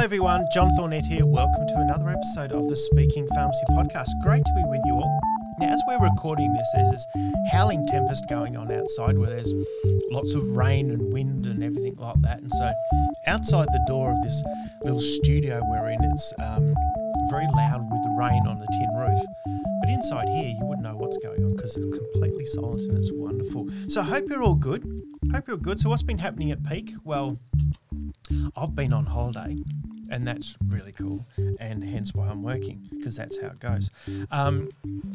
Hi everyone, John Thornett here. Welcome to another episode of the Speaking Pharmacy podcast. Great to be with you all. Now, as we're recording this, there's this howling tempest going on outside where there's lots of rain and wind and everything like that. And so, outside the door of this little studio we're in, it's um, very loud with the rain on the tin roof. But inside here, you wouldn't know what's going on because it's completely silent and it's wonderful. So, I hope you're all good. Hope you're good. So, what's been happening at Peak? Well, I've been on holiday, and that's really cool, and hence why I'm working because that's how it goes. Um,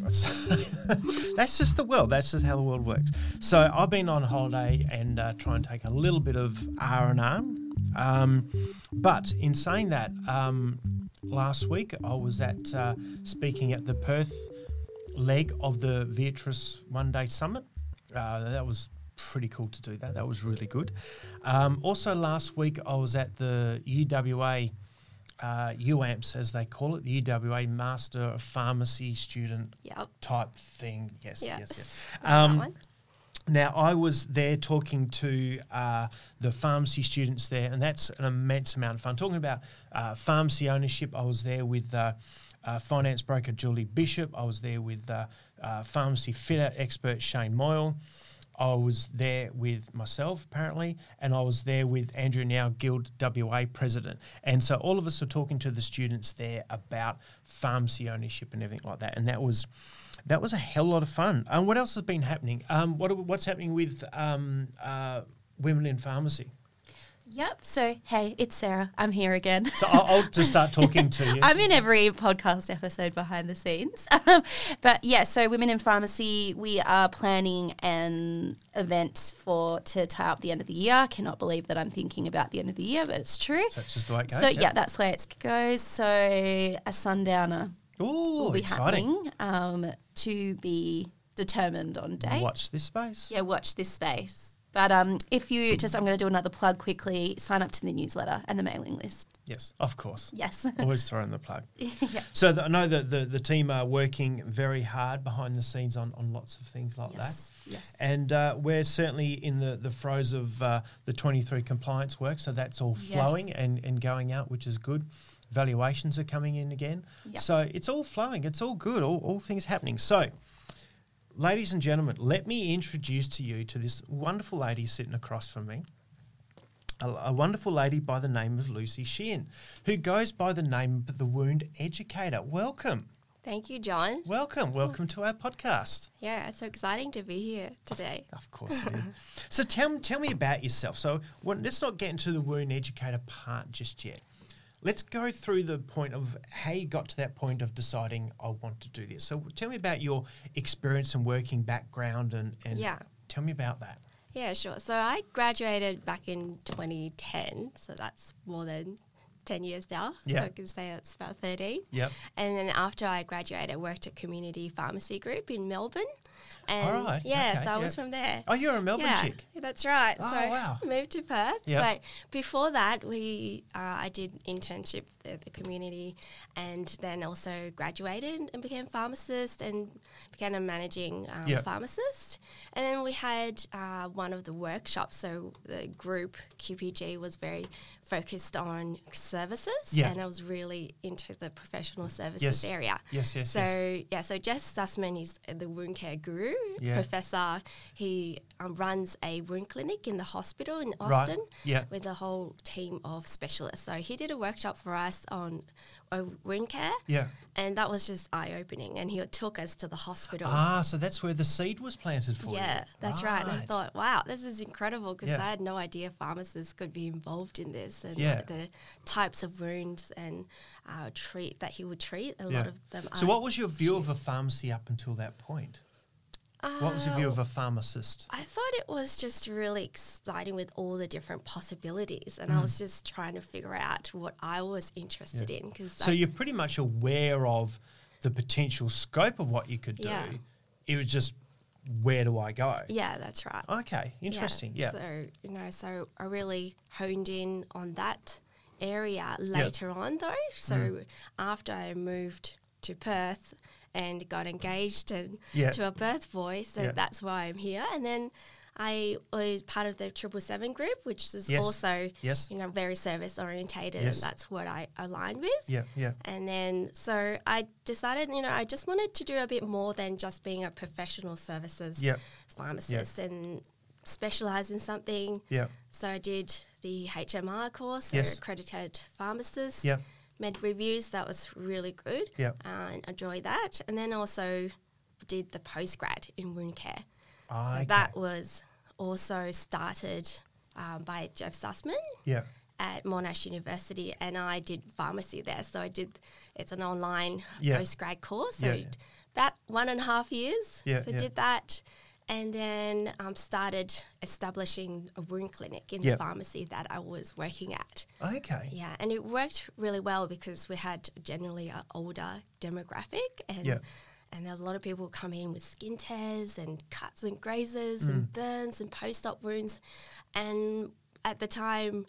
so that's just the world. That's just how the world works. So I've been on holiday and uh, try and take a little bit of R and R. Um, but in saying that, um, last week I was at uh, speaking at the Perth leg of the Beatrice One Day Summit. Uh, that was pretty cool to do that. That was really good. Um, also, last week I was at the UWA uh, UAMPS, as they call it, the UWA Master of Pharmacy Student Yep. type thing. Yes, Yes. yes, yes. Um, now, I was there talking to uh, the pharmacy students there, and that's an immense amount of fun. Talking about uh, pharmacy ownership, I was there with uh, uh, finance broker Julie Bishop. I was there with uh, pharmacy fit out expert Shane Moyle. I was there with myself, apparently, and I was there with Andrew Ngeow, Guild WA president. And so all of us were talking to the students there about pharmacy ownership and everything like that. And that was that was a hell lot of fun. Um, what else has been happening? Um, what what's happening with um, uh, women in pharmacy? Yep. So, hey, it's Sarah. I'm here again. So I'll, I'll just start talking to you. I'm in every podcast episode behind the scenes. Um, but yeah, so Women in Pharmacy, we are planning an event for to tie up the end of the year. Cannot believe that I'm thinking about the end of the year, but it's true. So that's just the way it goes. So yeah, that's where it goes. So a sundowner Ooh, will be exciting. happening um, to be determined on date. Watch this space. Yeah, watch this space. But um, if you just, I'm going to do another plug quickly. Sign up to the newsletter and the mailing list. Yes, of course. Yes. Always throwing the plug. yeah. So the, I know that the, the team are working very hard behind the scenes on, on lots of things like Yes. Yes. that. And uh, we're certainly in the, the throes of uh, the 23 compliance work, so that's all Yes. flowing and, and going out, which is good. Valuations are coming in again. Yep. So it's all flowing, it's all good, all, all things happening. So, ladies and gentlemen, let me introduce to you to this wonderful lady sitting across from me a, a wonderful lady by the name of Lusi Sheehan, who goes by the name of the Wound Educator. Welcome, Thank you, John. welcome, welcome to our podcast. Yeah, it's so exciting to be here today. Of course. so tell, tell me about yourself. So well, let's not get into the Wound Educator part just yet. Let's go through the point of how you got to that point of deciding I want to do this. So tell me about your experience and working background and, and Yeah. tell me about that. Yeah, sure. So I graduated back in 2010, so that's more than 10 years now. Yeah. So I can say it's about 13. Yep. And then after I graduated, I worked at Community Pharmacy Group in Melbourne. And right, Yeah, okay, so I was from there. Oh, you're a Melbourne yeah, chick. that's right. Oh, so wow. moved to Perth. Yep. But before that, we uh, I did internship at the community, and then also graduated and became pharmacist and became a managing um, Yep. pharmacist. And then we had uh, one of the workshops. So the group QPG was very focused on services, Yeah. and I was really into the professional services Yes. area. Yes, yes, So yes. yeah, so Geoff Sussman is the wound care guru, Yeah. professor. He um, runs a wound clinic in the hospital in Right. Austin Yeah. with a whole team of specialists. So he did a workshop for us on uh, wound care, Yeah. and that was just eye opening. And he took us to the hospital. Ah, so that's where the seed was planted for you. Yeah, that's right. And I thought, wow, this is incredible because Yeah. I had no idea pharmacists could be involved in this and Yeah. the types of wounds and uh, treat that he would treat. A lot of them. So, what was your view of a pharmacy up until that point? What was your view of a pharmacist? I thought it was just really exciting with all the different possibilities, Mm. and I was just trying to figure out what I was interested in because So, you're pretty much aware of the potential scope of what you could do. Yeah. It was just, where do I go? yeah, that's right. Okay, interesting. Yeah. So you know, so I really honed in on that area later on, though. So Mm. after I moved to Perth and got engaged and Yeah. to a Perth boy, so Yeah. that's why I'm here. And then I was part of the Triple Seven group, which is Yes. also Yes. you know very service orientated, Yes. and that's what I aligned with. Yeah, yeah. And then so I decided, you know, I just wanted to do a bit more than just being a professional services Yep. pharmacist and specialize in something. Yeah. So I did the HMR course, Yes. accredited pharmacist. Yeah. Med reviews, that was really good. Yeah. Uh, and enjoyed that. And then also did the postgrad in wound care. Ah, so okay. that was also started um, by Geoff Sussman Yeah. at Monash University, and I did pharmacy there. So I did it's an online Yeah. postgrad course. So Yeah, yeah. about one and a half years. Yeah, so yeah. did that, and then um, started establishing a wound clinic in Yeah. the pharmacy that I was working at. Okay. Yeah, and it worked really well because we had generally an older demographic, and Yeah. and a lot of people come in with skin tears and cuts and grazes Mm. and burns and post-op wounds, and at the time,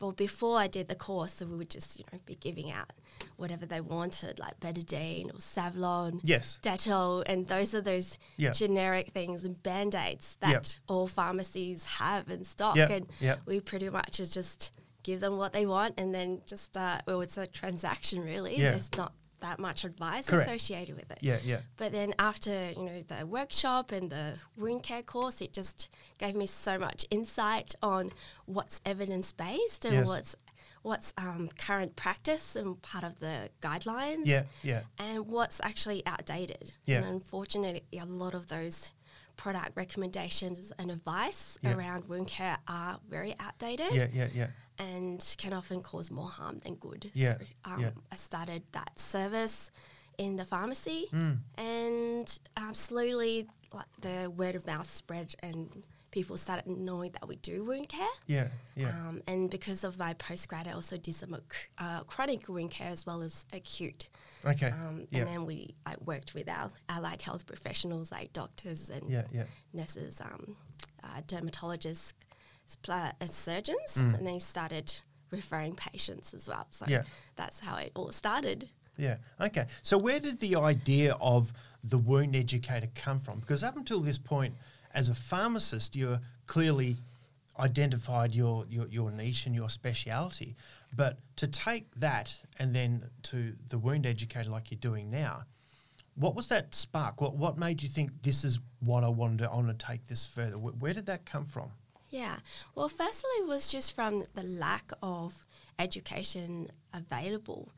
well, before I did the course, so we would just you know be giving out whatever they wanted, like betadine or Savlon, Yes. Dettol, and those are those Yeah. generic things and band aids that all pharmacies have in stock. Yeah, And we pretty much is just give them what they want and then just, uh, well, it's a transaction really. Yeah. There's not that much advice Correct. associated with it. Yeah, yeah. But then after, you know, the workshop and the wound care course, it just gave me so much insight on what's evidence-based and Yes. what's what's um, current practice and part of the guidelines Yeah, yeah. and what's actually outdated. Yeah. And unfortunately, a lot of those product recommendations and advice Yeah. around wound care are very outdated Yeah, yeah, yeah. and can often cause more harm than good. Yeah, So, um, yeah. I started that service in the pharmacy, Mm. and um, slowly, like the word of mouth spread, and people started knowing that we do wound care. Yeah, yeah. Um, and because of my postgrad, I also did some uh, chronic wound care as well as acute. okay. Um, yeah. And then we I worked with our allied health professionals like doctors and yeah, yeah. nurses, um, uh, dermatologists, uh, surgeons, Mm. and they started referring patients as well. So Yeah. that's how it all started. Yeah. Okay. So where did the idea of the wound educator come from? Because up until this point, as a pharmacist, you're clearly identified your, your, your niche and your speciality. But to take that and then to the wound educator like you're doing now, what was that spark? What what made you think this is what I wanted to, I want to take this further? Where, where did that come from? Yeah. Well, firstly, it was just from the lack of education available,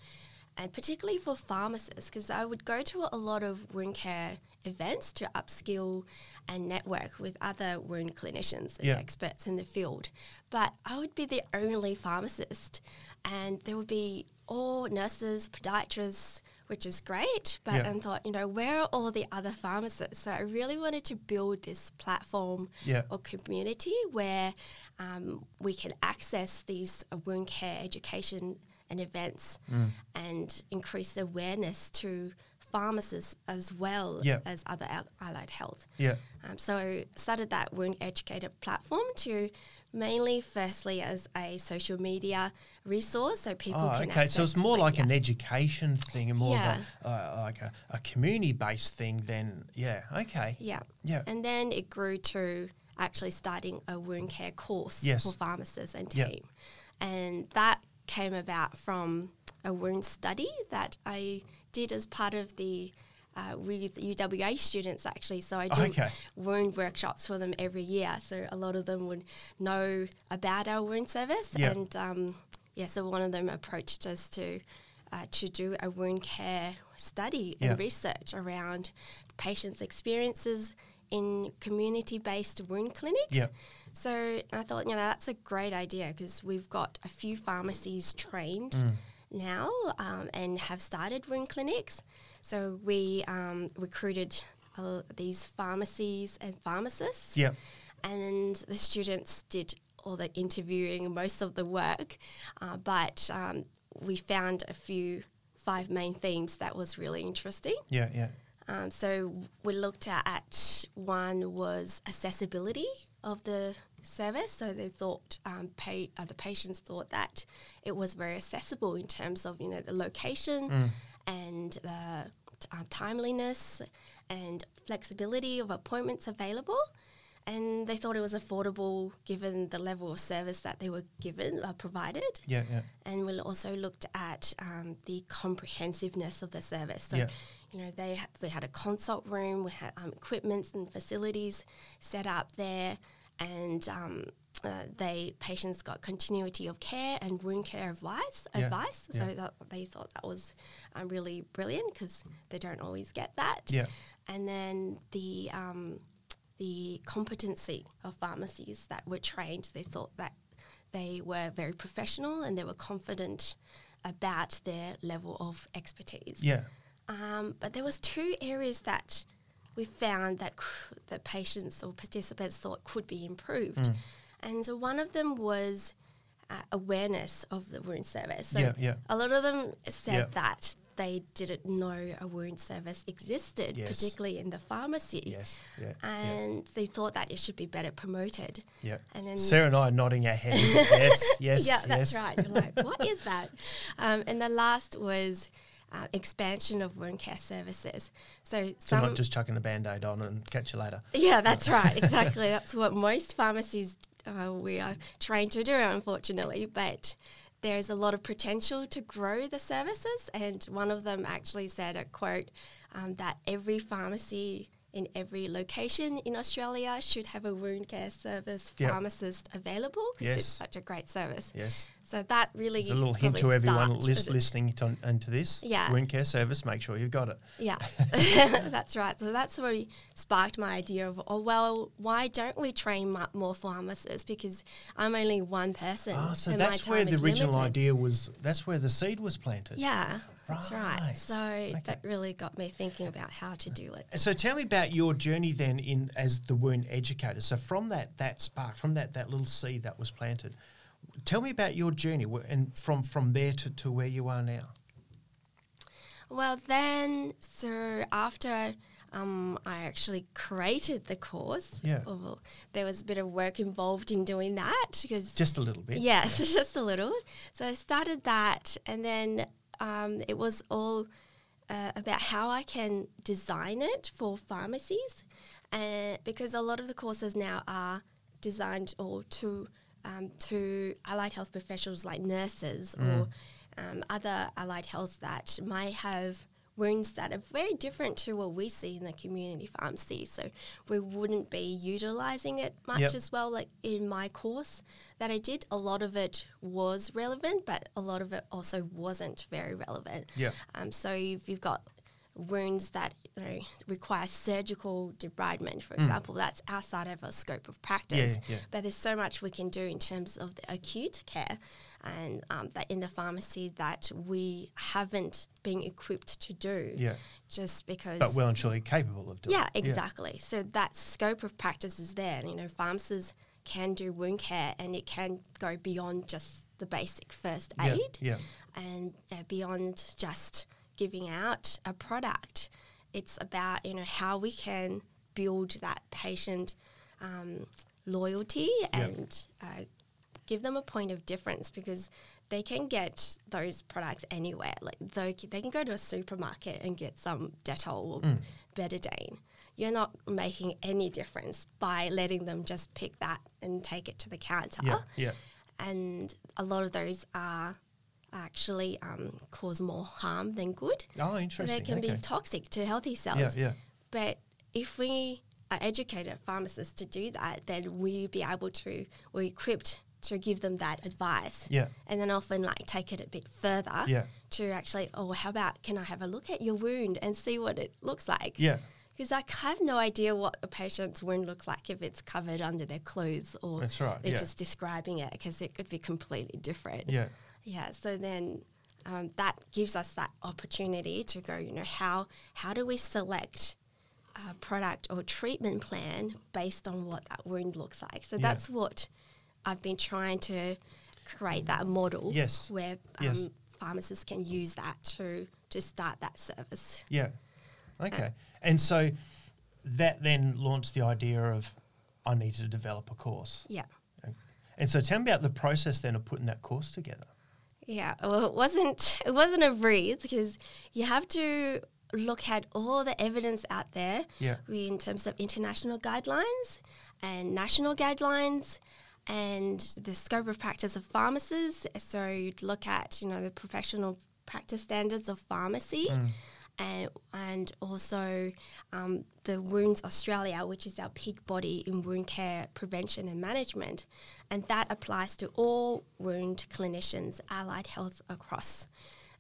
and particularly for pharmacists, because I would go to a lot of wound care events to upskill and network with other wound clinicians and Yeah. experts in the field. But I would be the only pharmacist, and there would be all nurses, podiatrists, which is great. But Yeah. I thought, you know, where are all the other pharmacists? So I really wanted to build this platform Yeah. or community where um, we can access these uh, wound care education and events Mm. and increase the awareness to pharmacists as well Yeah. as other al- allied health. Yeah. Um, so started that wound educator platform to mainly, firstly, as a social media resource, so people Oh, can. okay. So it's more like yeah. an education thing and more Yeah. of a, uh, like a, a community-based thing than, yeah, okay. Yeah. Yeah. And then it grew to actually starting a wound care course Yes. for pharmacists and team. And that came about from a wound study that I did as part of the uh, with UWA students actually. So I do Okay. wound workshops for them every year. So a lot of them would know about our wound service. Yeah. And um, yeah, so one of them approached us to uh, to do a wound care study Yeah. and research around patients' experiences in community-based wound clinics. Yeah. So I thought, you know, that's a great idea because we've got a few pharmacies trained Mm. Now um, and have started wound clinics. So we um, recruited uh, these pharmacies and pharmacists Yeah. and the students did all the interviewing, most of the work, uh, but um, we found a few five main themes that was really interesting. Yeah, yeah. Um, so we looked at, at one was accessibility of the service. So they thought um, pay, uh, the patients thought that it was very accessible in terms of you know the location and the t- uh, timeliness and flexibility of appointments available. and they thought it was affordable given the level of service that they were given uh, provided. Yeah, yeah. And we also looked at um, the comprehensiveness of the service. So, Yeah. you know, they ha- we had a consult room, we had um, equipment and facilities set up there, and um, uh, they patients got continuity of care and wound care advice. Yeah. Advice. Yeah. So that, they thought that was um, really brilliant because they don't always get that. Yeah. And then the um, the competency of pharmacies that were trained, they thought that they were very professional and they were confident about their level of expertise. Yeah. Um, but there was two areas that we found that that patients or participants thought could be improved, Mm. and so one of them was uh, awareness of the wound service. So Yeah, yeah. a lot of them said Yeah. that they didn't know a wound service existed, Yes. particularly in the pharmacy. Yes. Yeah. And they thought that it should be better promoted. yeah. yeah. And then Sarah and I are nodding our heads. yes. Yes. yeah, that's yes. right. You're like, what is that? Um, and the last was uh, expansion of wound care services. So, So not just chucking a band aid on and catch you later. yeah, that's right. Exactly. that's what most pharmacies uh, we are trained to do, unfortunately. But there's a lot of potential to grow the services, and one of them actually said a quote um, that every pharmacy in every location in Australia should have a wound care service Yep. pharmacist available because Yes. it's such a great service. Yes. So that really is a little hint to everyone lis- listening to, into this. Yeah. Wound care service, make sure you've got it. Yeah, that's right. So that's really sparked my idea of, oh well, why don't we train more pharmacists? Because I'm only one person. Ah, so that's where the original limited. idea was. That's where the seed was planted. Yeah, that's right. Right. So that really got me thinking about how to do it. So tell me about your journey then in as the wound educator. So from that that spark, from that that little seed that was planted, tell me about your journey and from from there to, to where you are now. Well, then, so after um, I actually created the course, Yeah. well, there was a bit of work involved in doing that because Just a little bit. Yes, just a little. So I started that, and then um, it was all uh, about how I can design it for pharmacies, uh, because a lot of the courses now are designed or to um, to allied health professionals like nurses or um, other allied health that might have wounds that are very different to what we see in the community pharmacy. So we wouldn't be utilizing it much Yep. as well. Like in my course that I did, a lot of it was relevant, but a lot of it also wasn't very relevant. Yeah. Um, so if you've got wounds that you know, require surgical debridement, for example, that's outside of our scope of practice. Mm. yeah. But there's so much we can do in terms of the acute care and um, that in the pharmacy that we haven't been equipped to do. Yeah. Just because. But well and surely capable of doing yeah, exactly. So that scope of practice is there. You know, pharmacists can do wound care and it can go beyond just the basic first Yeah. aid Yeah. and uh, beyond just giving out a product. It's about you know how we can build that patient um, loyalty and uh, give them a point of difference because they can get those products anywhere. Like they they can go to a supermarket and get some Dettol or Mm. Betadine. You're not making any difference by letting them just pick that and take it to the counter Yeah. Yeah. and a lot of those are actually um, cause more harm than good. Oh, interesting. So they can okay. be toxic to healthy cells. yeah. Yeah. But if we are educated pharmacists to do that, then we be able to, we're equipped to give them that advice. Yeah. And then often like take it a bit further Yeah. to actually, oh, how about can I have a look at your wound and see what it looks like? Yeah. Because I have no idea what a patient's wound looks like if it's covered under their clothes or right, they're yeah. just describing it because it could be completely different. Yeah. Yeah, so then um, that gives us that opportunity to go, you know, how how do we select a product or treatment plan based on what that wound looks like? So Yeah. that's what I've been trying to create that model Yes. where um, Yes. pharmacists can use that to to start that service. Yeah. Okay. And so that then launched the idea of I need to develop a course. Yeah. And so tell me about the process then of putting that course together. Yeah, well, it wasn't it wasn't a breeze because you have to look at all the evidence out there Yeah. in terms of international guidelines and national guidelines and the scope of practice of pharmacists. So you'd look at, you know, the professional practice standards of pharmacy. Mm. And, and also um, the Wounds Australia, which is our peak body in wound care prevention and management. And that applies to all wound clinicians, allied health across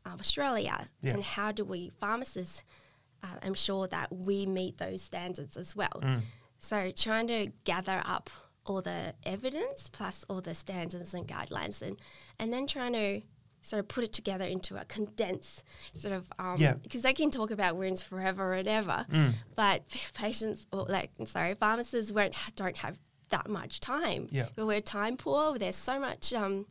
uh, Australia. Yeah. And how do we, pharmacists, uh, ensure that we meet those standards as well? So trying to gather up all the evidence plus all the standards and guidelines and, and then trying to sort of put it together into a condensed sort of um Yeah. because they can talk about wounds forever and ever but patients or like sorry pharmacists won't don't have that much time Yeah. we're time poor there's so much um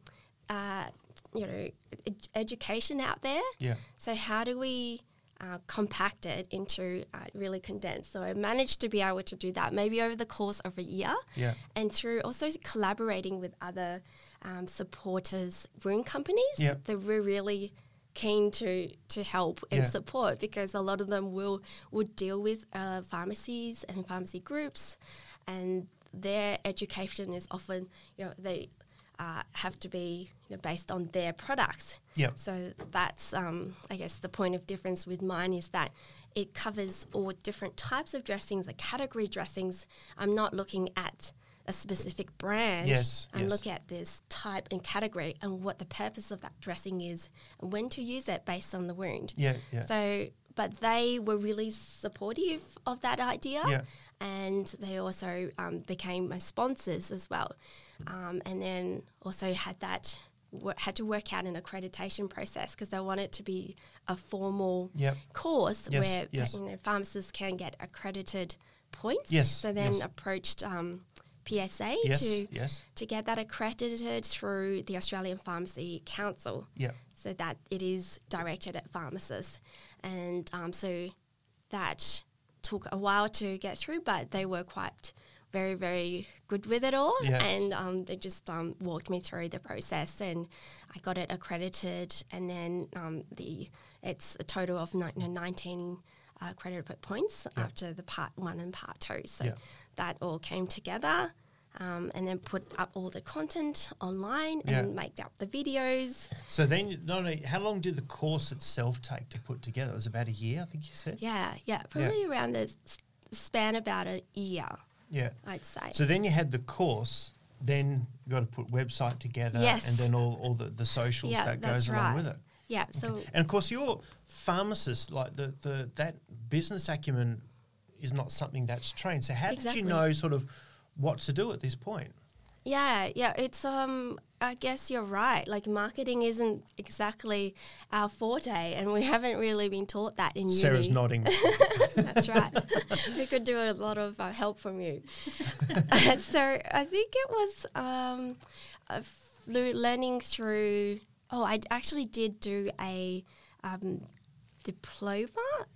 uh you know ed- education out there Yeah. so how do we uh, compact it into uh, really condensed? So I managed to be able to do that maybe over the course of a year, Yeah. and through also collaborating with other um, supporters, wound companies Yeah. that we're really keen to to help and Yeah. support because a lot of them will would deal with uh, pharmacies and pharmacy groups, and their education is often you know they uh, have to be you know, based on their products. Yep. So that's, um, I guess, the point of difference with mine is that it covers all different types of dressings, the category dressings. I'm not looking at a specific brand. Yes, I'm yes. looking at this type and category and what the purpose of that dressing is and when to use it based on the wound. Yeah. Yeah. So, but they were really supportive of that idea, Yeah. and they also um, became my sponsors as well, um, and then also had that had to work out an accreditation process because I want it to be a formal Yep. course Yes, where yes. you know pharmacists can get accredited points. Yes, So then yes. approached um, PSA yes. to yes. to get that accredited through the Australian Pharmacy Council Yeah. so that it is directed at pharmacists. And um, so that took a while to get through, but they were quite very, very good with it all. Yeah. And um, they just um, walked me through the process and I got it accredited. And then um, the it's a total of ni- no, 19 uh, points Yeah. after the part one and part two. So Yeah. that all came together. Um, and then put up all the content online Yeah. and make up the videos. So then, not only, how long did the course itself take to put together? It was about a year, I think you said. Yeah, yeah, probably around the span about a year, Yeah. I'd say. So then you had the course. Then you got to put website together, Yes. and then all, all the, the socials Yeah, that goes along with it. yeah, so And of course, your pharmacist, like the, the that business acumen, is not something that's trained. So how Exactly. did you know sort of what to do at this point? yeah, yeah, it's um, I guess you're right. Like marketing isn't exactly our forte, and we haven't really been taught that in Sarah's uni. nodding. That's right. we could do a lot of uh, help from you. so I think it was um, uh, learning through. Oh, I actually did do a um, diploma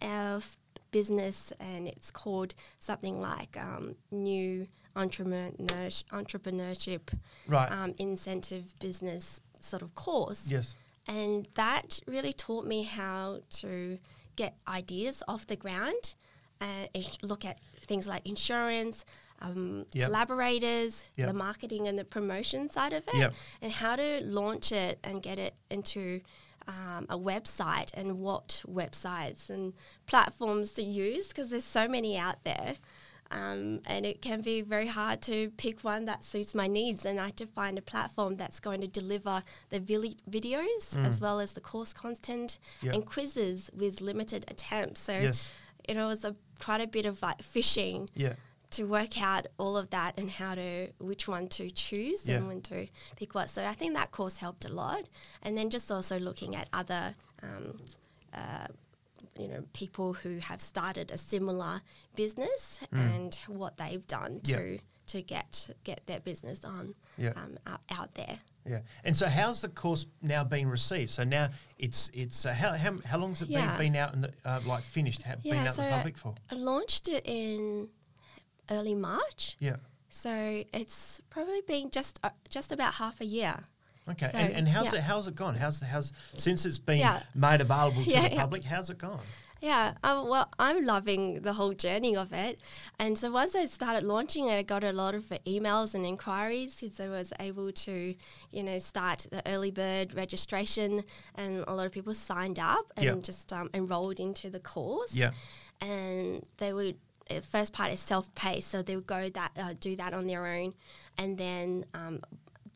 of business, and it's called something like um, New Entrepreneurship, Entrepreneurship right. um, Incentive Business sort of course. yes. And that really taught me how to get ideas off the ground and look at things like insurance, um, Yep. collaborators, Yep. the marketing and the promotion side of it, Yep. and how to launch it and get it into um, a website and what websites and platforms to use because there's so many out there. Um, and it can be very hard to pick one that suits my needs. And I had to find a platform that's going to deliver the vi- videos as well as the course content Mm. Yep. and quizzes with limited attempts. So Yes. you know, it was a quite a bit of like fishing Yeah. To work out all of that and how to which one to choose Yeah. and when to pick what. So I think that course helped a lot. And then just also looking at other. Um, uh, you know, people who have started a similar business and what they've done Yeah. to to get get their business on Yeah. um, out, out there. Yeah. And so, how's the course now being received? So now it's it's uh, how, how how long has it Yeah. been been out and uh, like finished? Ha- been Yeah, out in so the public for? I launched it in early March, Yeah. so it's probably been just uh, just about half a year. Okay. So, and, and how's yeah. it how's it gone? How's the how's since it's been Yeah. made available to Yeah, the public? How's it gone? Yeah, uh, well, I'm loving the whole journey of it. And so once I started launching it, I got a lot of emails and inquiries because I was able to, you know, start the early bird registration, and a lot of people signed up and just um, enrolled into the course. Yeah. And they would. First part is self-paced, so they would go that uh, do that on their own, and then um,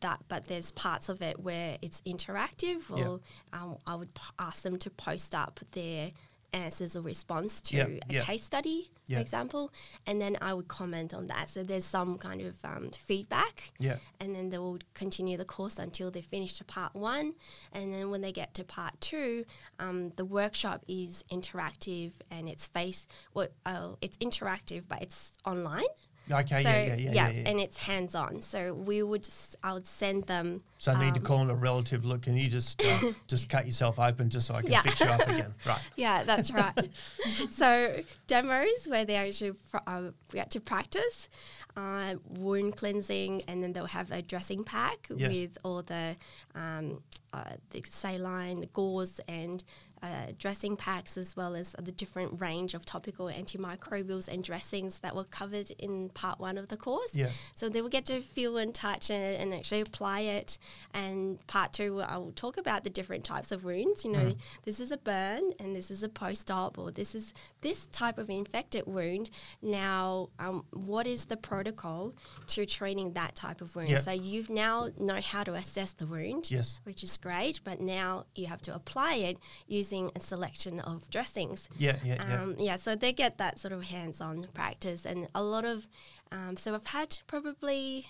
that. But there's parts of it where it's interactive, Yeah. or um, I would p- ask them to post up their answers or response to Yeah, a yeah. case study, Yeah. for example, and then I would comment on that. So there's some kind of um, feedback, Yeah. and then they will continue the course until they finish to part one, and then when they get to part two, um, the workshop is interactive and it's face well, uh, it's interactive, but it's online. Okay. so yeah, yeah. Yeah. Yeah. yeah. and it's hands on. So we would, s- I would send them. So I need to um, call in a relative. Look, can you just uh, just cut yourself open just so I can Yeah. fix you up again? Right. Yeah, that's right. so demos where they actually pr- uh, get to practice uh, wound cleansing, and then they'll have a dressing pack Yes. with all the um, uh, the saline gauze and uh, dressing packs, as well as the different range of topical antimicrobials and dressings that were covered in part one of the course. Yeah. So they will get to feel and touch it and actually apply it. And part two, I will talk about the different types of wounds. You know, Mm. this is a burn and this is a post-op, or this is this type of infected wound. Now, um, what is the protocol to treating that type of wound? Yeah. So you've now know how to assess the wound, Yes. which is great. But now you have to apply it using a selection of dressings. Yeah. Yeah. Yeah. Um, yeah, so they get that sort of hands-on practice, and a lot of. Um, so I've had probably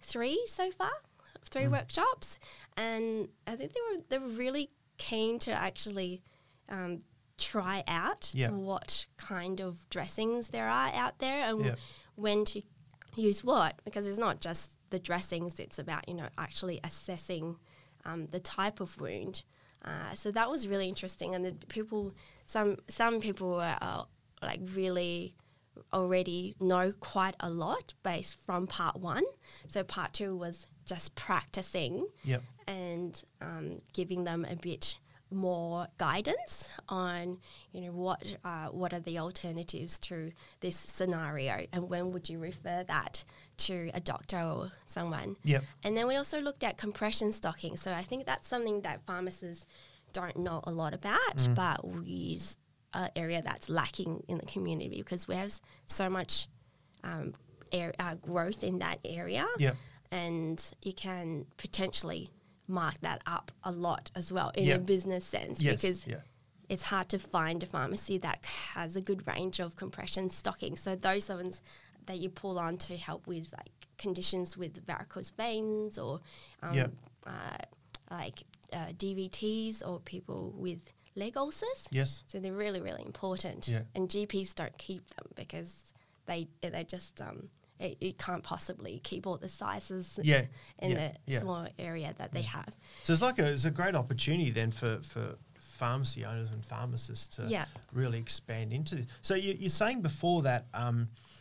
three so far, three Mm. workshops, and I think they were they were really keen to actually um, try out Yeah. what kind of dressings there are out there and Yeah. when to use what because it's not just the dressings; it's about you know actually assessing um, the type of wound. Uh, so that was really interesting, and the people, some some people were uh, like really already know quite a lot based from part one. So part two was just practicing Yep. and um, giving them a bit more guidance on you know what uh, what are the alternatives to this scenario and when would you refer that to a doctor or someone Yep. and then we also looked at compression stocking. So I think that's something that pharmacists don't know a lot about, but is an area that's lacking in the community because we have so much um, air, uh, growth in that area. Yep. And you can potentially mark that up a lot as well in Yeah. a business sense Yes. because yeah. it's hard to find a pharmacy that has a good range of compression stocking. So those are ones that you pull on to help with like conditions with varicose veins or um, Yep. uh, like uh, DVTs or people with leg ulcers. Yes. So they're really really important. Yeah. And GPs don't keep them because they they just um, it, it can't possibly keep all the sizes Yeah. in yeah. the yeah. small area that they have. So it's like a it's a great opportunity then for for pharmacy owners and pharmacists to Yeah. really expand into this. So you, you're saying before that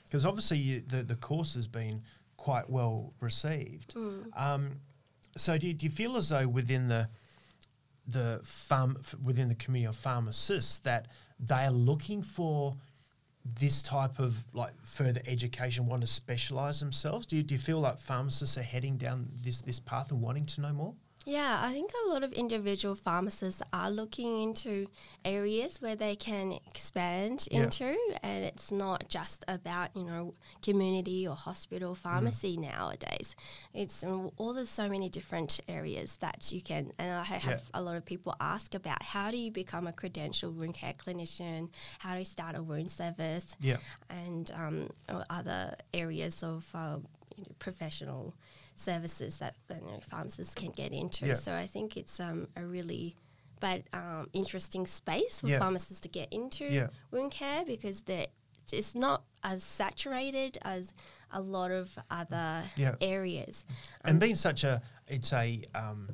because obviously you, the the course has been quite well received. Mm. Um, so do you, do you feel as though within the the farm within the community of pharmacists that they are looking for this type of like further education, want to specialize themselves? Do you, do you feel like pharmacists are heading down this this path and wanting to know more? Yeah, I think a lot of individual pharmacists are looking into areas where they can expand Yeah. into, and it's not just about you know community or hospital pharmacy nowadays. It's all there's so many different areas that you can, and I have Yeah. a lot of people ask about how do you become a credentialed wound care clinician, how do you start a wound service, Yeah. and um, other areas of um, you know, professional services that you know, pharmacists can get into. Yeah. So I think it's um, a really but um, interesting space for Yeah. pharmacists to get into Yeah. wound care because it's not as saturated as a lot of other areas. and being such a it's a um,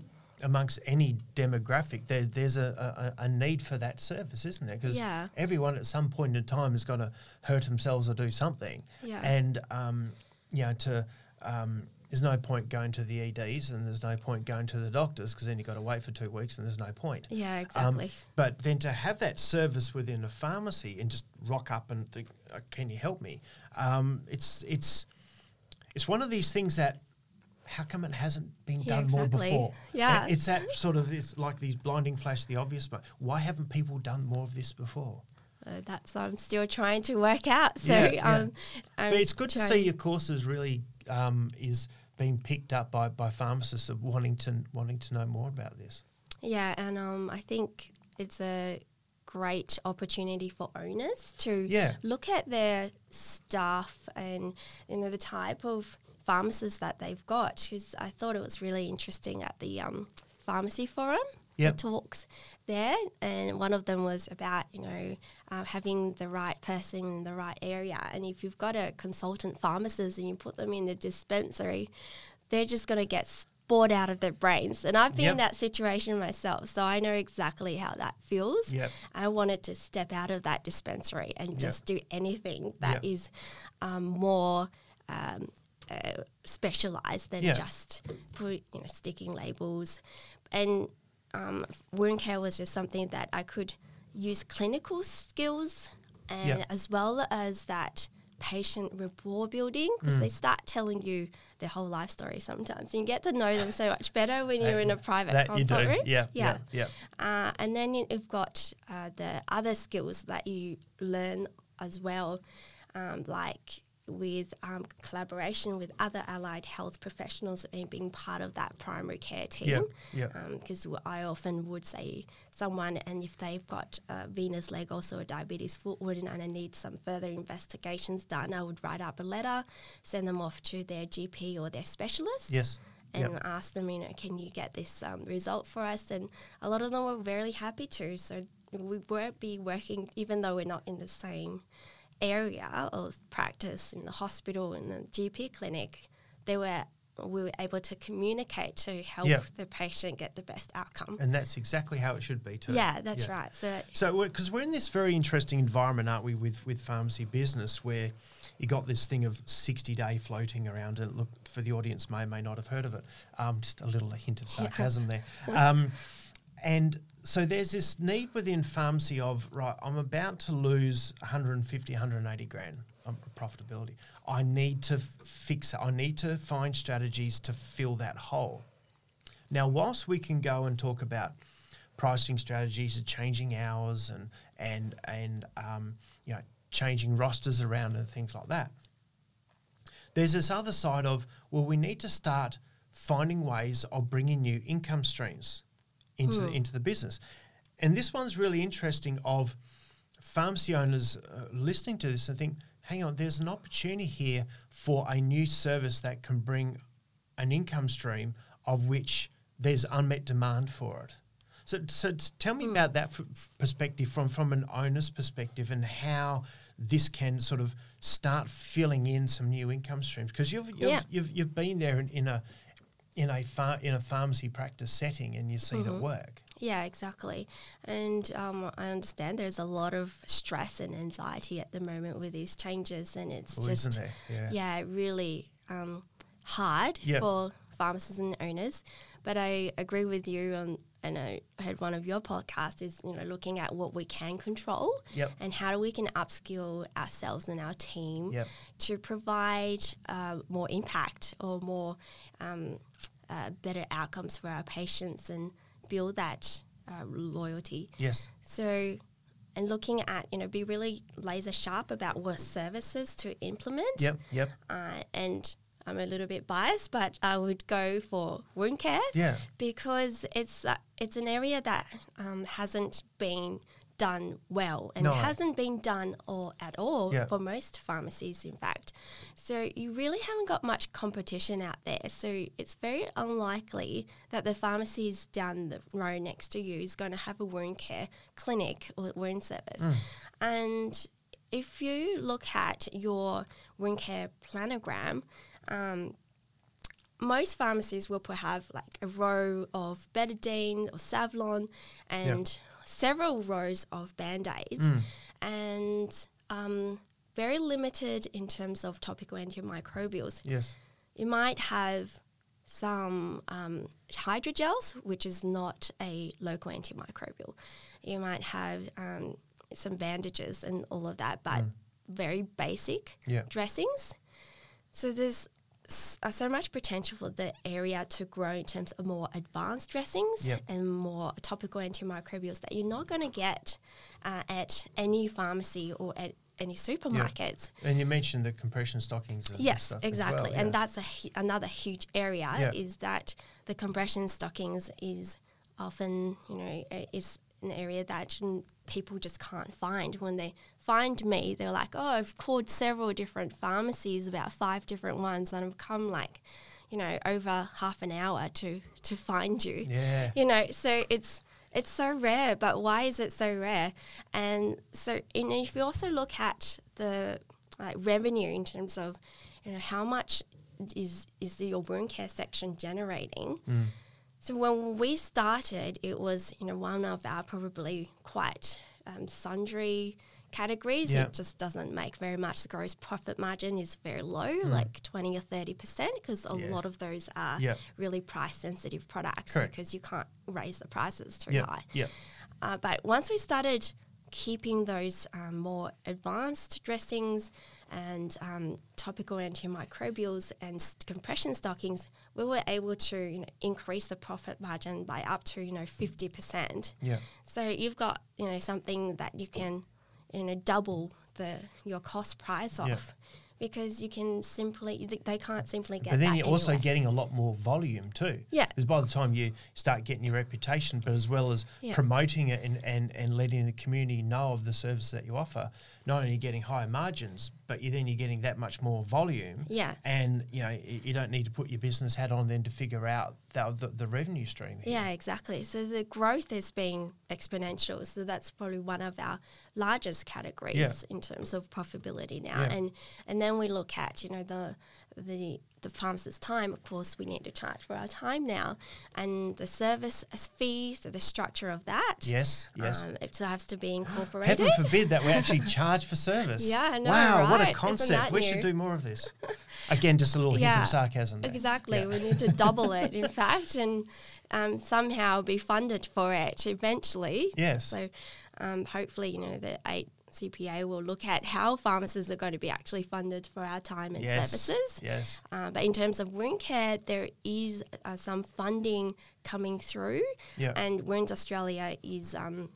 amongst any demographic there there's a, a, a need for that service isn't there because Yeah. everyone at some point in time is going to hurt themselves or do something Yeah. and um, you know to um, there's no point going to the EDs and there's no point going to the doctors because then you've got to wait for two weeks and there's no point. Yeah, Um, exactly. but then to have that service within a pharmacy and just rock up and think, uh, "Can you help me?" Um, it's it's it's one of these things that how come it hasn't been Yeah, done more before? Yeah. It- it's that sort of it's like these blinding flash, the obvious. But why haven't people done more of this before? Uh, that's I'm still trying to work out. So Yeah, yeah. um, but it's good to see your courses really um, is being picked up by, by pharmacists of wanting to wanting to know more about this. Yeah, and um, I think it's a great opportunity for owners to Yeah. look at their staff and you know the type of pharmacists that they've got. Because I thought it was really interesting at the um, pharmacy forum. Yep. The talks there, and one of them was about you know uh, having the right person in the right area. And if you've got a consultant pharmacist and you put them in the dispensary, they're just going to get bored out of their brains. And I've been in that situation myself, so I know exactly how that feels. Yep. I wanted to step out of that dispensary and Yep. just do anything that Yep. is um, more um, uh, specialized than Yeah. just put, you know sticking labels. And um, wound care was just something that I could use clinical skills and as well as that patient rapport building Mm. because they start telling you their whole life story sometimes. And you get to know them so much better when you're in a private that consult room. yeah, yeah. yeah, Uh, and then you- you've got uh, the other skills that you learn as well, um, like with um, collaboration with other allied health professionals and being part of that primary care team. yeah. Because I often would say someone, and if they've got a venous leg ulcer or diabetes foot wound and I need some further investigations done, I would write up a letter, send them off to their GP or their specialist Yes. and Yep. ask them, you know, can you get this um, result for us? And a lot of them were very happy to. So we won't be working, even though we're not in the same area of practice in the hospital and the GP clinic. They were we were able to communicate to help Yeah. the patient get the best outcome. And that's exactly how it should be too. Yeah, that's Yeah. right. So So, because we're in this very interesting environment, aren't we, with, with pharmacy business, where you got this thing of 60 day floating around. And look, for the audience, may or may not have heard of it. Um, just a little hint of sarcasm there. Um, and so there's this need within pharmacy of, right, I'm about to lose 150, 180 grand on profitability. I need to fix it. I need to find strategies to fill that hole. Now, whilst we can go and talk about pricing strategies, and changing hours, and and and um, you know changing rosters around and things like that, there's this other side of well, we need to start finding ways of bringing new income streams into the, into the business, and this one's really interesting. Of pharmacy owners uh, listening to this and think, hang on, there's an opportunity here for a new service that can bring an income stream of which there's unmet demand for it. So, so tell me about that f- perspective from, from an owner's perspective and how this can sort of start filling in some new income streams because you've you've, Yeah. you've you've been there in, in a in a phar- in a pharmacy practice setting and you've seen it work. Yeah, exactly. And um, I understand there's a lot of stress and anxiety at the moment with these changes, and it's Well, just? Yeah. yeah, really um, hard Yep. for pharmacists and owners. But I agree with you on, and I heard one of your podcasts is you know looking at what we can control Yep. and how do we can upskill ourselves and our team Yep. to provide uh, more impact or more um, uh, better outcomes for our patients and build that uh, loyalty. Yes. So, and looking at, you know, be really laser sharp about what services to implement. Yep. Yep. Uh, and I'm a little bit biased, but I would go for wound care Yeah. because it's uh, it's an area that um, hasn't been done well and No. hasn't been done or at all Yeah. for most pharmacies in fact so you really haven't got much competition out there so it's very unlikely that the pharmacies down the row next to you is going to have a wound care clinic or wound service Mm. and if you look at your wound care planogram um, most pharmacies will have like a row of betadine or Savlon and several rows of band aids and um, very limited in terms of topical antimicrobials. Yes. you might have some um, hydrogels, which is not a local antimicrobial. You might have um, some bandages and all of that, but very basic Yeah. dressings. So there's so much potential for the area to grow in terms of more advanced dressings Yep. and more topical antimicrobials that you're not going to get uh, at any pharmacy or at any supermarkets. And you mentioned the compression stockings. And Yes, stuff as exactly, well, and that's a hu- another huge area. Yeah. Is that the compression stockings is often you know is an area that people just can't find. When they find me, they're like, "Oh, I've called several different pharmacies, about five different ones, and I've come like, you know, over half an hour to to find you." Yeah. you know so it's it's so rare but why is it so rare and so and if you also look at the like revenue in terms of you know how much is is your wound care section generating Mm. so when we started it was you know one of our probably quite um, sundry categories Yeah. it just doesn't make very much the gross profit margin is very low Mm. like 20 or 30 percent because a Yeah. lot of those are Yeah. really price sensitive products Correct. because you can't raise the prices too high. Yeah. Uh, but once we started keeping those um, more advanced dressings and um, topical antimicrobials and s- compression stockings, we were able to you know, increase the profit margin by up to you know fifty percent. Yeah. So you've got you know something that you can you know double the your cost price off because you can simply they can't simply get. But then you're also getting a lot more volume too. Yeah. Because by the time you start getting your reputation, but as well as promoting it and, and, and letting the community know of the service that you offer, not only getting higher margins, but you then you're getting that much more volume. Yeah. And you know you don't need to put your business hat on then to figure out the, the, the revenue stream. here. Yeah, exactly. So the growth has been exponential. So that's probably one of our largest categories Yeah. in terms of profitability now. Yeah. And and then we look at you know the the the pharmacist's time. Of course, we need to charge for our time now, and the service as fee. So the structure of that. Yes. Yes. Um, it has to be incorporated. Heaven forbid that we actually charge for service. Yeah, I know, Wow, what a concept. We new? should do more of this. Again, just a little hint of sarcasm. there. Exactly. Yeah. We need to double it, in fact, and um, somehow be funded for it eventually. Yes. So um, hopefully, you know, the eight CPA will look at how pharmacists are going to be actually funded for our time and yes. services. Yes. Uh, but in terms of wound care, there is uh, some funding coming through, Yeah. and Wounds Australia is um,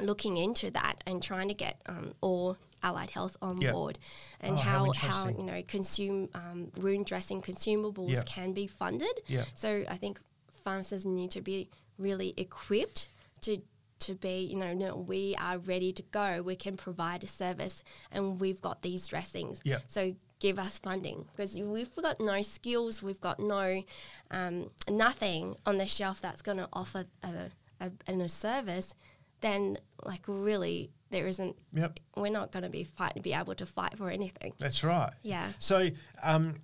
looking into that and trying to get um, all allied health on Yeah. board, and Oh, how how how you know consume um, wound dressing consumables Yeah. can be funded. Yeah. So I think pharmacists need to be really equipped to to be, you know, no, we are ready to go. We can provide a service, and we've got these dressings. Yeah. So give us funding because if we've got no skills, we've got no um, nothing on the shelf that's going to offer a, a, a service. Then, like, really, there isn't. Yep. We're not going to be fight be able to fight for anything. That's right. Yeah. So um,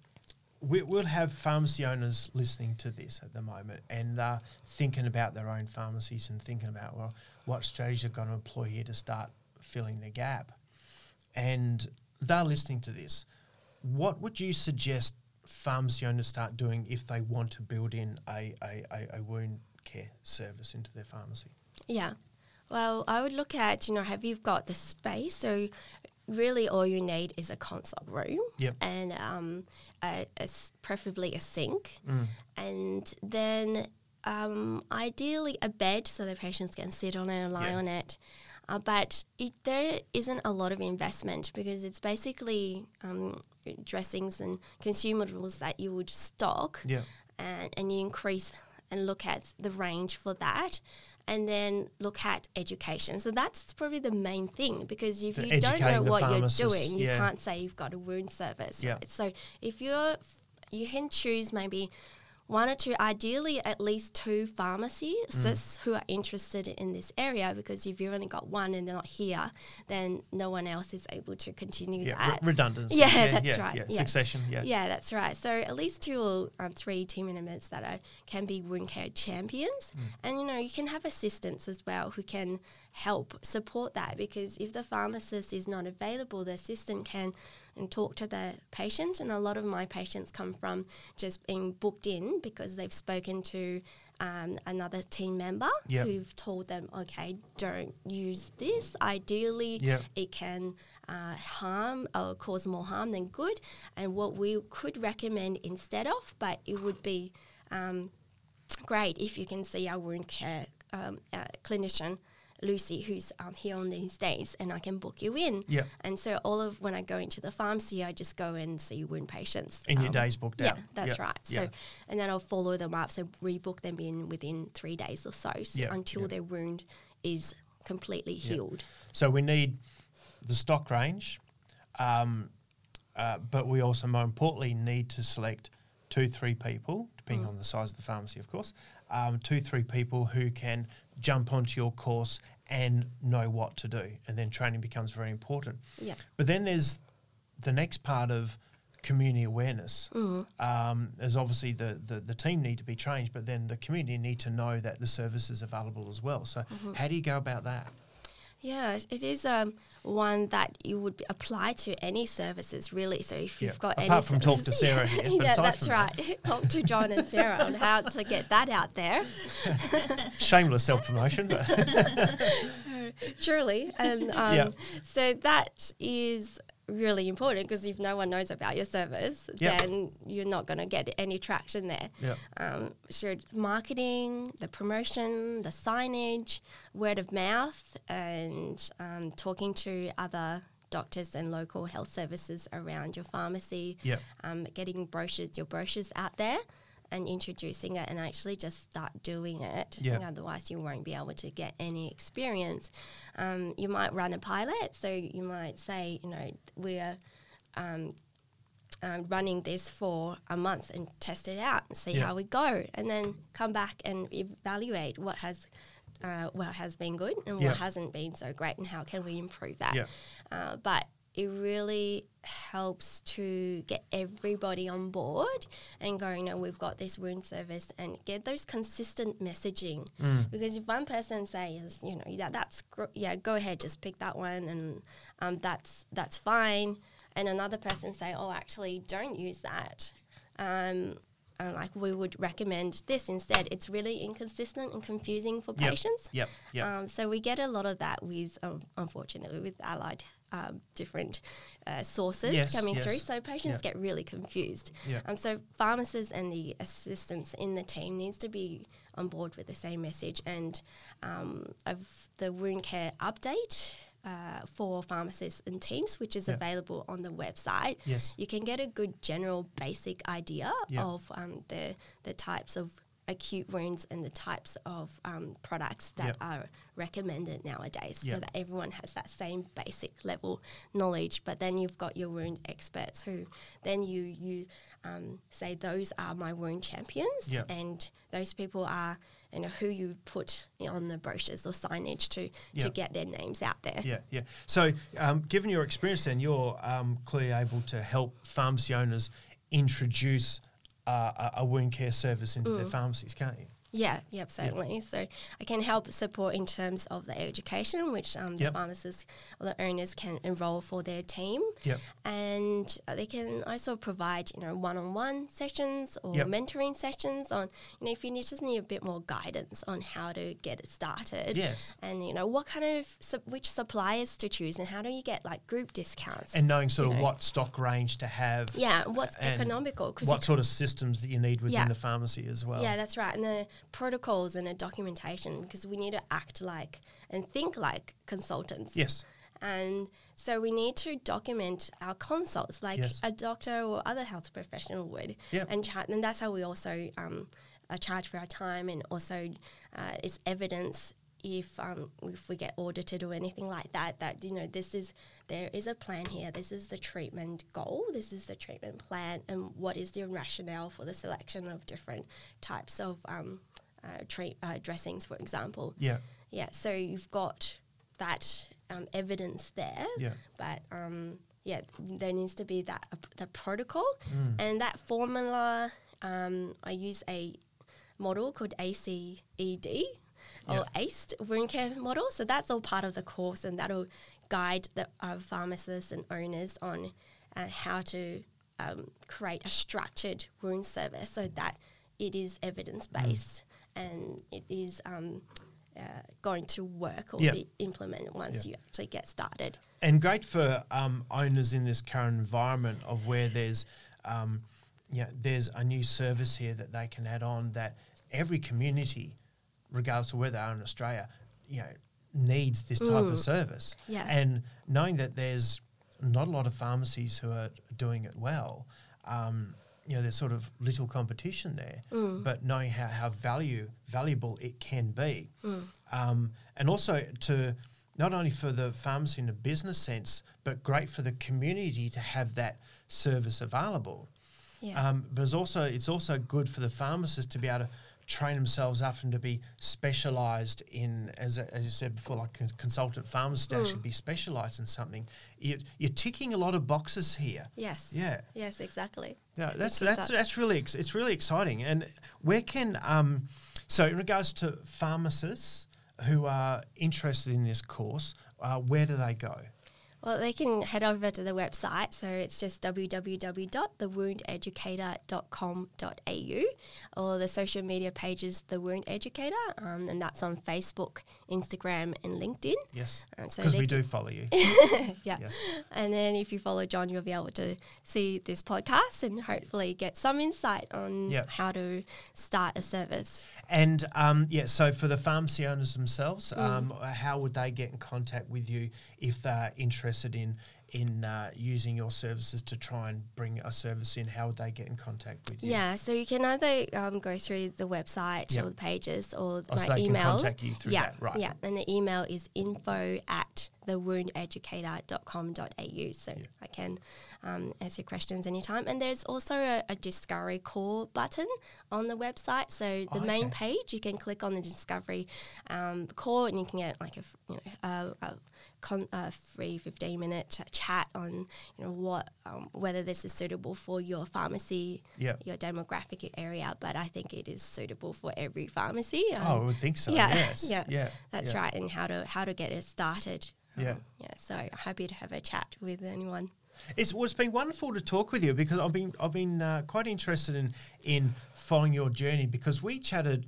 we, we'll have pharmacy owners listening to this at the moment and uh, thinking about their own pharmacies and thinking about well, what strategies are going to employ here to start filling the gap. And they're listening to this. What would you suggest pharmacy owners start doing if they want to build in a, a, a, a wound care service into their pharmacy? Yeah. Well, I would look at, you know, have you got the space? So, really, all you need is a consult room Yep. and um, a, a preferably a sink, Mm. and then um, ideally a bed so the patients can sit on it and lie Yeah. on it. Uh, but it, there isn't a lot of investment because it's basically um, dressings and consumables that you would stock Yeah. and, and you increase and look at the range for that and then look at education. So that's probably the main thing because if So you don't know what you're doing, you yeah. can't say you've got a wound service. Yeah. Right? So if you're, you can choose maybe one or two, ideally at least two pharmacists Mm. who are interested in this area because if you've only got one and they're not here, then no one else is able to continue Yeah. that. Re- redundancy. Yeah, that's yeah, right, Yeah. yeah. Succession. Yeah. Yeah, that's right. So at least two or um, three team members that are can be wound care champions, Mm. and you know you can have assistants as well who can help support that because if the pharmacist is not available, the assistant can and talk to the patient. And a lot of my patients come from just being booked in because they've spoken to um, another team member Yep. who've told them, okay, don't use this. Ideally, Yep. it can uh, harm or cause more harm than good. And what we could recommend instead of, but it would be um, great if you can see our wound care um, uh, clinician. Lusi, who's um, here on these days, and I can book you in. Yep. And so all of when I go into the pharmacy, I just go and see wound patients. And your Um, day's booked yeah, out. that's Yep. right. Yeah. So, and then I'll follow them up. So rebook them in within three days or so, so until their wound is completely healed. So we need the stock range, um, uh, but we also, more importantly, need to select two, three people, depending on the size of the pharmacy, of course, um, two, three people who can jump onto your course and know what to do. And then training becomes very important. Yeah. But then there's the next part of community awareness. Um, there's obviously the, the, the team need to be trained, but then the community need to know that the service is available as well. So, how do you go about that? Yeah, it is um, one that you would apply to any services really. So if Yeah, you've got apart any from talk to services- Sarah here, yeah, that's from that. right. talk to John and Sarah on how to get that out there. Shameless self promotion, but Truly, and um, Yeah. so that is really important because if no one knows about your service, Yeah. then you're not going to get any traction there. Yeah. Um, so marketing, the promotion, the signage, word of mouth, and um, talking to other doctors and local health services around your pharmacy. Yeah. Um, getting brochures, your brochures out there. And introducing it, and actually just start doing it. Yeah. Otherwise, you won't be able to get any experience. Um, you might run a pilot, so you might say, you know, we're um, uh, running this for a month and test it out and see Yeah. how we go, and then come back and evaluate what has uh, what has been good and Yeah. what hasn't been so great, and how can we improve that. Yeah. Uh, but it really helps to get everybody on board and go, you know, we've got this wound service and get those consistent messaging. Mm. Because if one person says, you know, yeah, that's gr- yeah, go ahead, just pick that one, and um, that's that's fine, and another person say, oh, actually, don't use that. Um, and like we would recommend this instead. It's really inconsistent and confusing for Yep. patients. Yep. Yep. Um, so we get a lot of that with, um, unfortunately, with allied um, different uh, sources Yes, coming yes. through. So patients Yep. get really confused. Yep. Um, so pharmacists and the assistants in the team needs to be on board with the same message. And um, of the wound care update. Uh, for pharmacists and teams, which is Yep. available on the website, Yes. you can get a good general basic idea of um, the the types of acute wounds and the types of um, products that Yep. are recommended nowadays, Yep. so that everyone has that same basic level knowledge. But then you've got your wound experts who then you you um, say those are my wound champions, Yep. and those people are you know who you put on the brochures or signage to to get their names out there. Yeah, yeah. So, um, given your experience, then you're um, clearly able to help pharmacy owners introduce a, a wound care service into Mm. their pharmacies, can't you? Yeah, yep, certainly. So I can help support in terms of the education, which um, the Yep. pharmacists or the owners can enroll for their team, Yep. and uh, they can also provide you know one-on-one sessions or Yep. mentoring sessions on you know if you need, just need a bit more guidance on how to get it started. Yes. And you know what kind of su- which suppliers to choose and how do you get like group discounts. And knowing sort of know. what stock range to have. yeah, what's economical? 'cause What sort of systems that you need within Yeah. the pharmacy as well. Yeah, that's right. And the protocols and a documentation because we need to act like and think like consultants. Yes. And so we need to document our consults like Yes. a doctor or other health professional would. Yep. And, cha- and that's how we also um, uh, charge for our time and also uh, it's evidence if um, if we get audited or anything like that that you know this is there is a plan here this is the treatment goal this is the treatment plan and what is the rationale for the selection of different types of um, uh, treat uh, dressings for example Yeah. yeah, so you've got that um, evidence there, Yeah. but um, yeah, there needs to be that uh, the protocol Mm. and that formula. Um, I use a model called ACED, or ACE wound care model. So that's all part of the course, and that'll guide the uh, pharmacists and owners on uh, how to um, create a structured wound service so that it is evidence based and it is um, uh, going to work or Yeah. be implemented once Yeah. you actually get started. and great for um, owners in this current environment of where there's um, yeah there's a new service here that they can add on that every community regardless of where they are in australia you know needs this type of service Yeah. and knowing that there's not a lot of pharmacies who are doing it well um, you know there's sort of little competition there but knowing how, how value valuable it can be um, and also to not only for the pharmacy in a business sense, but great for the community to have that service available. Yeah. Um, but it's also it's also good for the pharmacists to be able to train themselves up and to be specialised in, as, as you said before, like a consultant pharmacist Mm. actually be specialised in something. You, you're ticking a lot of boxes here. yes. Yeah. Yes, exactly. Yeah, that's that's that's really ex- it's really exciting. And where can um, so in regards to pharmacists who are interested in this course, uh, where do they go? Well, they can head over to the website. So it's just www.thewoundeducator.com.au or the social media pages, The Wound Educator, um, and that's on Facebook, Instagram, and LinkedIn. Yes, Um, so because we do follow you. Yeah. Yes. And then if you follow John, you'll be able to see this podcast and hopefully get some insight on Yep. how to start a service. And um, yeah, so for the pharmacy owners themselves, Mm. um, how would they get in contact with you if they're interested in in uh, using your services to try and bring a service in? How would they get in contact with you? Yeah, so you can either um, go through the website Yep. or the pages or Oh, my so they can email. contact you through yeah, that, right. Yeah, and the email is info at thewoundeducator.com.au. So I can um, answer questions anytime. And there's also a, a Discovery Call button on the website. So the Oh, main okay. page, you can click on the Discovery um, Call and you can get like a, you know, a, a, con- a free 15 minute ch- chat on you know what um, whether this is suitable for your pharmacy Yep. your demographic area but i think it is suitable for every pharmacy Oh, I um, would think so. yeah, Yes. yeah, Yeah. that's yeah. right and how to how to get it started Yeah. yeah so happy to have a chat with anyone It's, well, it's been wonderful to talk with you because I've been I've been uh, quite interested in in following your journey because we chatted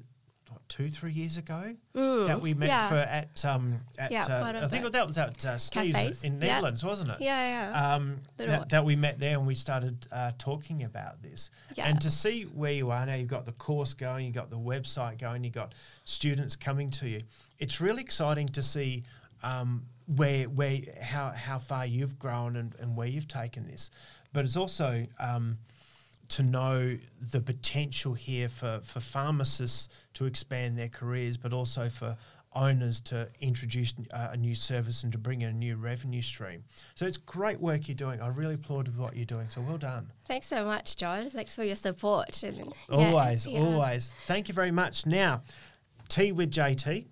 two three years ago that we met Mm, yeah. for at um at Yeah, uh, I think that was at uh, Steve's cafes. in. Netherlands, wasn't it? yeah yeah Um, that, that we met there and we started uh, talking about this. Yeah. And to see where you are now, you've got the course going, you've got the website going, you've got students coming to you. It's really exciting to see um, where where how how far you've grown and, and where you've taken this. But it's also um, to know the potential here for, for pharmacists to expand their careers, but also for owners to introduce uh, a new service and to bring in a new revenue stream. So it's great work you're doing. I really applaud what you're doing. So well done. thanks so much john thanks for your support and, always, always. Thank you very much. Now, Tea with JT,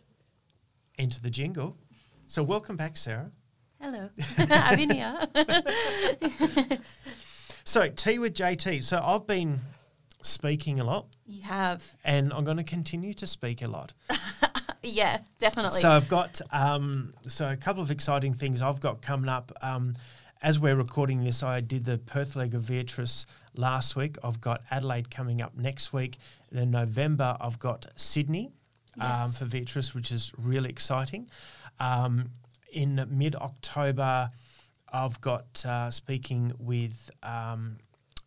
enter the jingle. So welcome back, Sarah. Hello, I've been here. So Tea with JT. So I've been speaking a lot you have, and I'm going to continue to speak a lot. yeah, definitely. So I've got um, so a couple of exciting things I've got coming up. Um, as we're recording this, I did the Perth leg of Beatrice last week. I've got Adelaide coming up next week. Then November, I've got Sydney um, Yes. for Beatrice, which is really exciting. Um, in mid October, I've got uh, speaking with um,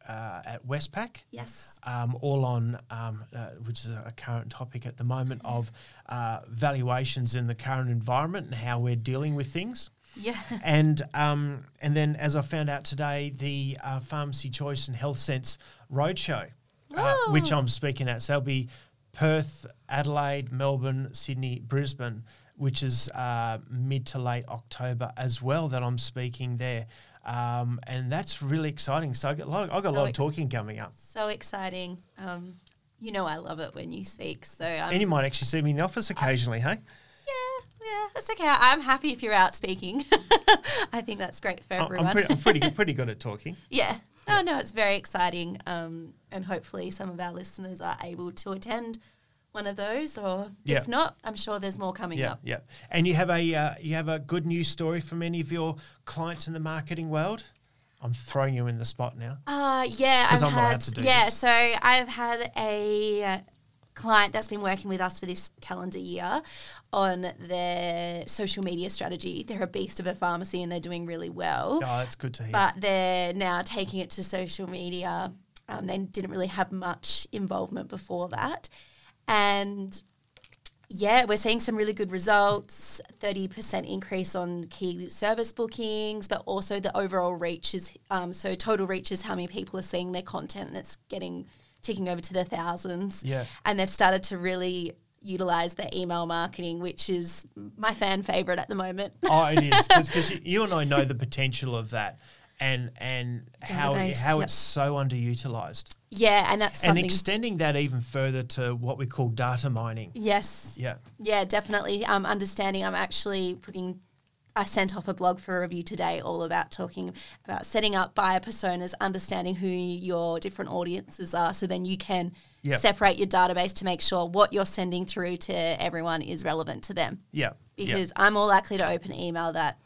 uh, at Westpac yes. um, all on, um, uh, which is a current topic at the moment, of uh, valuations in the current environment and how we're dealing with things. Yeah. And um, and then, as I found out today, the uh, Pharmacy Choice and Health Sense Roadshow, uh, which. I'm speaking at. So that'll be Perth, Adelaide, Melbourne, Sydney, Brisbane, which is uh, mid to late October as well. That I'm speaking there. Um, and that's really exciting. So I got a lot. Of, I got a So lot of talking coming up. So exciting. Um, you know I love it when you speak. So um, And you might actually see me in the office occasionally, hey? yeah, yeah, that's okay. I'm happy if you're out speaking. I think that's great for everyone. I'm pretty, I'm pretty, good, pretty good at talking. yeah. No, no, it's very exciting. Um, and hopefully some of our listeners are able to attend one of those, or Yeah. if not, I'm sure there's more coming Yeah, up. yeah. And you have a uh, you have a good news story from any of your clients in the marketing world. I'm throwing you in the spot now. Uh, yeah, I've I'm had to do yeah. this. So I've had a uh, client that's been working with us for this calendar year on their social media strategy. They're a beast of a pharmacy and they're doing really well. Oh, that's good to hear. but they're now taking it to social media. Um, they didn't really have much involvement before that. And yeah, we're seeing some really good results 30% increase on key service bookings, but also the overall reach is um, so total reach is how many people are seeing their content and it's getting ticking over to the thousands. Yeah. And they've started to really utilize their email marketing, which is my fan favorite at the moment. oh, it is because you and I know the potential of that, and and how Database, how yep. it's so underutilized, yeah, and that's and extending that even further to what we call data mining. yes. Yeah, Yeah, definitely. Um, understanding. I'm actually putting. I sent off a blog for a review today, all about talking about setting up buyer personas, understanding who your different audiences are, so then you can Yep. separate your database to make sure what you're sending through to everyone is relevant to them. yeah, yeah. Because I'm more likely to open an email that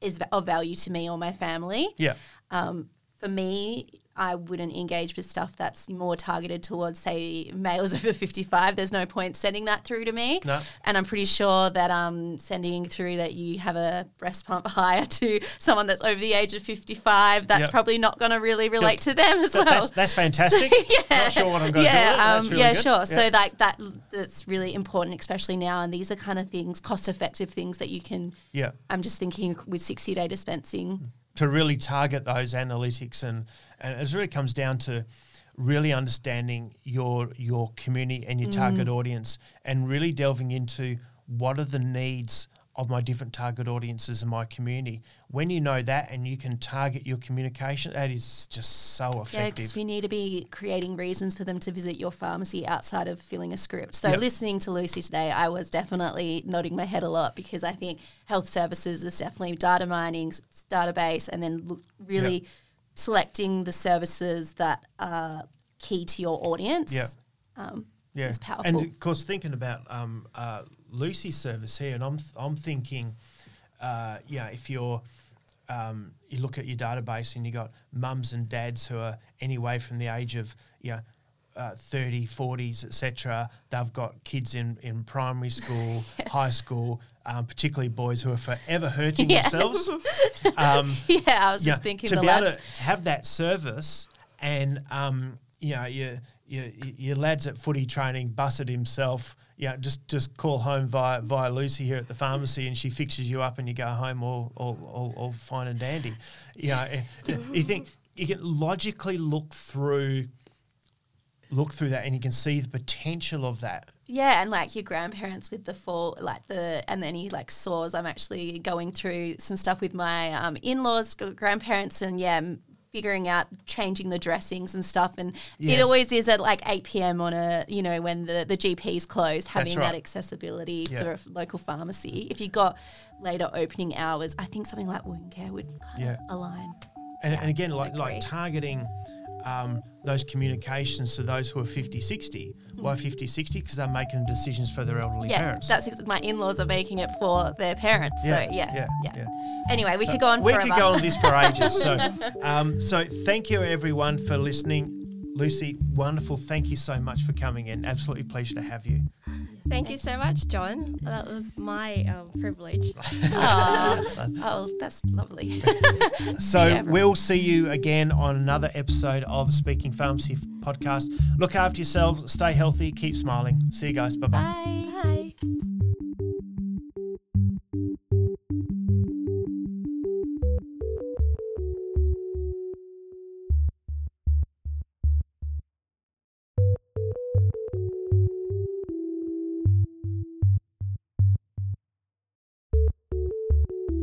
is of value to me or my family. yeah. Um, for me, I wouldn't engage with stuff that's more targeted towards, say, males over 55. There's no point sending that through to me. No. And I'm pretty sure that um, sending through that you have a breast pump hire to someone that's over the age of 55, that's Yep. probably not going to really relate to them as well. that's, that's fantastic. yeah. Not sure what I'm going to do. yeah, with um, really yeah, good. sure. Yeah. So like that, that's really important, especially now. And these are kind of things, cost-effective things that you can. yeah, I'm just thinking with 60-day dispensing. to really target those analytics and and it really comes down to really understanding your your community and your target mm. audience and really delving into what are the needs of my different target audiences in my community. When you know that and you can target your communication, that is just so effective. Yeah, because we need to be creating reasons for them to visit your pharmacy outside of filling a script. So, Yep. listening to Lusi today, I was definitely nodding my head a lot because I think health services is definitely data mining, database, and then really selecting the services that are key to your audience. Yep. Um, yeah. is powerful. And of course, thinking about um, uh, Lusi's service here, and I'm I'm thinking, uh, yeah, if you're um, you look at your database and you got mums and dads who are anyway from the age of you know, uh, 30, 40s, etc. They've got kids in, in primary school, high school, um, particularly boys who are forever hurting Yeah. themselves. Um, yeah, I was just thinking to the be lads. able to have that service and um, you know your, your your lads at footy training busted himself. Yeah, just just call home via via Lusi here at the pharmacy, and she fixes you up, and you go home all all, all, all fine and dandy. You know, eh, eh, you think you can logically look through look through that, and you can see the potential of that. Yeah, and like your grandparents with the fall, like the, and then he like sores. I'm actually going through some stuff with my um, in laws, grandparents, and yeah, figuring out changing the dressings and stuff. And Yes. it always is at like 8 p.m. on a, you know, when the, the GP's closed, having right. that accessibility Yeah. for a local pharmacy. If you got later opening hours, I think something like wound care would kind Yeah. of align. And, and again, like agree. like targeting um, those communications to those who are 50, 60. Why 50, 60? Because they're making decisions for their elderly. Yeah, parents. that's my in-laws are making it for their parents. Yeah, so yeah, yeah, yeah, yeah. Anyway, we could go on we forever. could go on this for ages. So, um, so thank you everyone for listening. Lusi, wonderful. Thank you so much for coming in. Absolutely pleasure to have you. Thank you so much, John. That was my um, privilege. Oh, that's lovely. So Yeah. we'll see you again on another episode of Speaking Pharmacy podcast. Look after yourselves, stay healthy, keep smiling. See you guys. Bye bye. Bye.